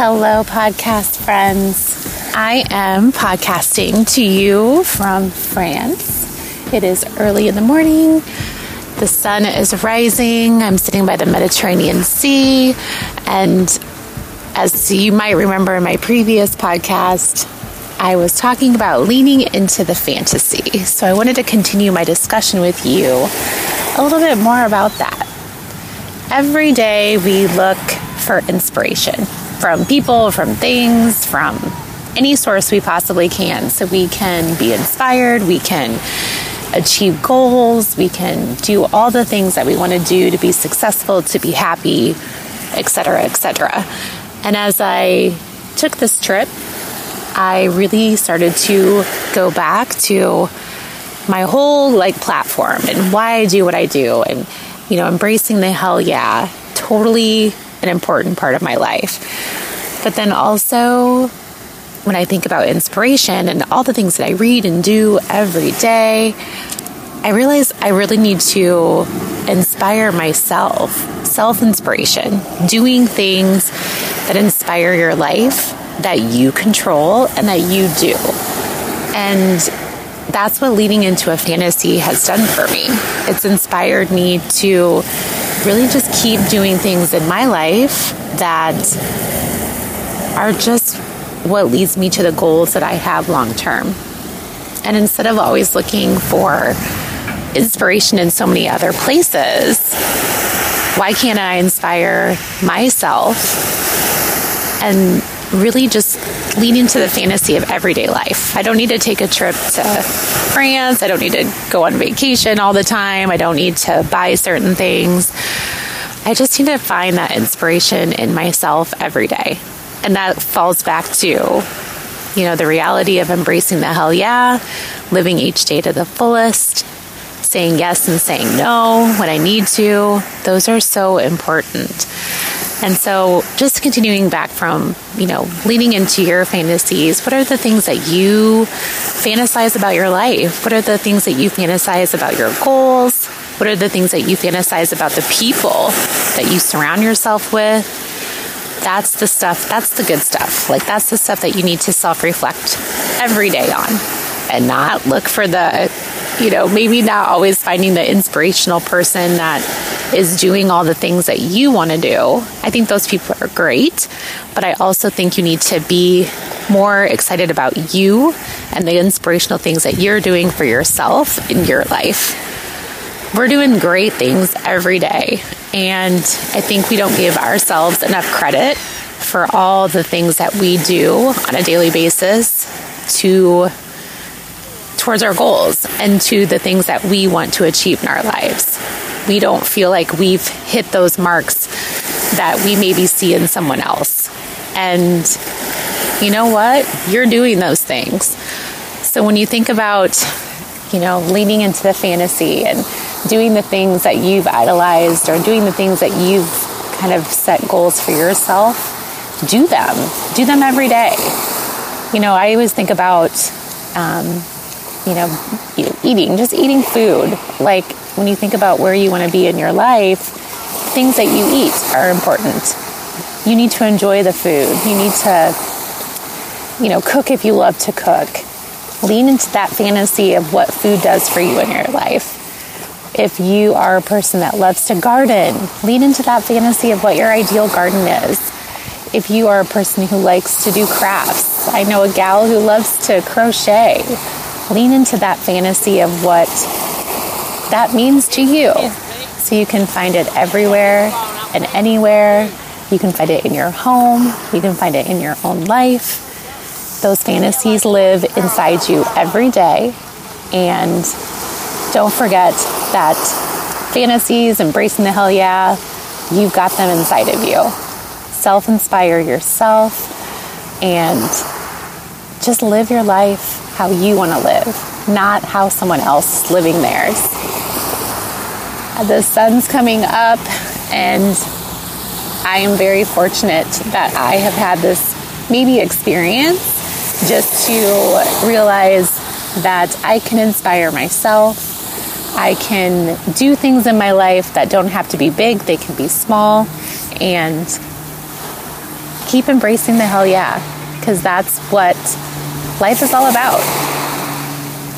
Hello, podcast friends. I am podcasting to you from France. It is early in the morning. The sun is rising. I'm sitting by the Mediterranean Sea. And as you might remember in my previous podcast, I was talking about leaning into the fantasy. So I wanted to continue my discussion with you a little bit more about that. Every day we look for inspiration from people, from things, from any source we possibly can. So we can be inspired, we can achieve goals, we can do all the things that we want to do to be successful, to be happy, etc., etc. And as I took this trip, I really started to go back to my whole like platform and why I do what I do and you know embracing the hell yeah totally an important part of my life. But then also, when I think about inspiration and all the things that I read and do every day, I realize I really need to inspire myself, self inspiration, doing things that inspire your life, that you control, and that you do. And that's what leading into a fantasy has done for me. It's inspired me to really just keep doing things in my life that are just what leads me to the goals that I have long term. And instead of always looking for inspiration in so many other places, why can't I inspire myself and really just lean into the fantasy of everyday life. I don't need to take a trip to France. I don't need to go on vacation all the time. I don't need to buy certain things. I just need to find that inspiration in myself every day. And that falls back to, you know, the reality of embracing the hell yeah, living each day to the fullest, saying yes and saying no when I need to. Those are so important. And so, just continuing back from, you know, leaning into your fantasies, what are the things that you fantasize about your life? What are the things that you fantasize about your goals? What are the things that you fantasize about the people that you surround yourself with? That's the stuff, that's the good stuff. Like, that's the stuff that you need to self reflect every day on and not look for the, you know, maybe not always finding the inspirational person that is doing all the things that you want to do. I think those people are great, but I also think you need to be more excited about you and the inspirational things that you're doing for yourself in your life. We're doing great things every day, and I think we don't give ourselves enough credit for all the things that we do on a daily basis to towards our goals and to the things that we want to achieve in our lives we don't feel like we've hit those marks that we maybe see in someone else. And you know what? You're doing those things. So when you think about, you know, leaning into the fantasy and doing the things that you've idolized or doing the things that you've kind of set goals for yourself, do them. Do them every day. You know, I always think about, um, you know, eating, just eating food. Like, when you think about where you want to be in your life, things that you eat are important. You need to enjoy the food. You need to, you know, cook if you love to cook. Lean into that fantasy of what food does for you in your life. If you are a person that loves to garden, lean into that fantasy of what your ideal garden is. If you are a person who likes to do crafts, I know a gal who loves to crochet. Lean into that fantasy of what that means to you. So you can find it everywhere and anywhere. You can find it in your home, you can find it in your own life. Those fantasies live inside you every day. And don't forget that fantasies, embracing the hell yeah, you've got them inside of you. Self inspire yourself and just live your life how you want to live, not how someone else is living theirs. The sun's coming up, and I am very fortunate that I have had this maybe experience just to realize that I can inspire myself. I can do things in my life that don't have to be big, they can be small. And keep embracing the hell yeah, because that's what life is all about.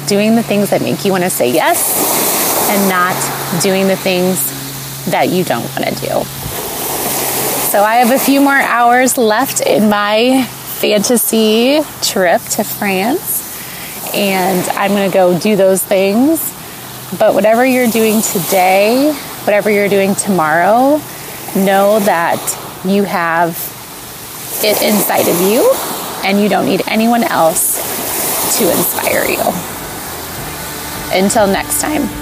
Doing the things that make you want to say yes and not doing the things that you don't want to do. So I have a few more hours left in my fantasy trip to France, and I'm going to go do those things. But whatever you're doing today, whatever you're doing tomorrow, know that you have it inside of you and you don't need anyone else to inspire you. Until next time.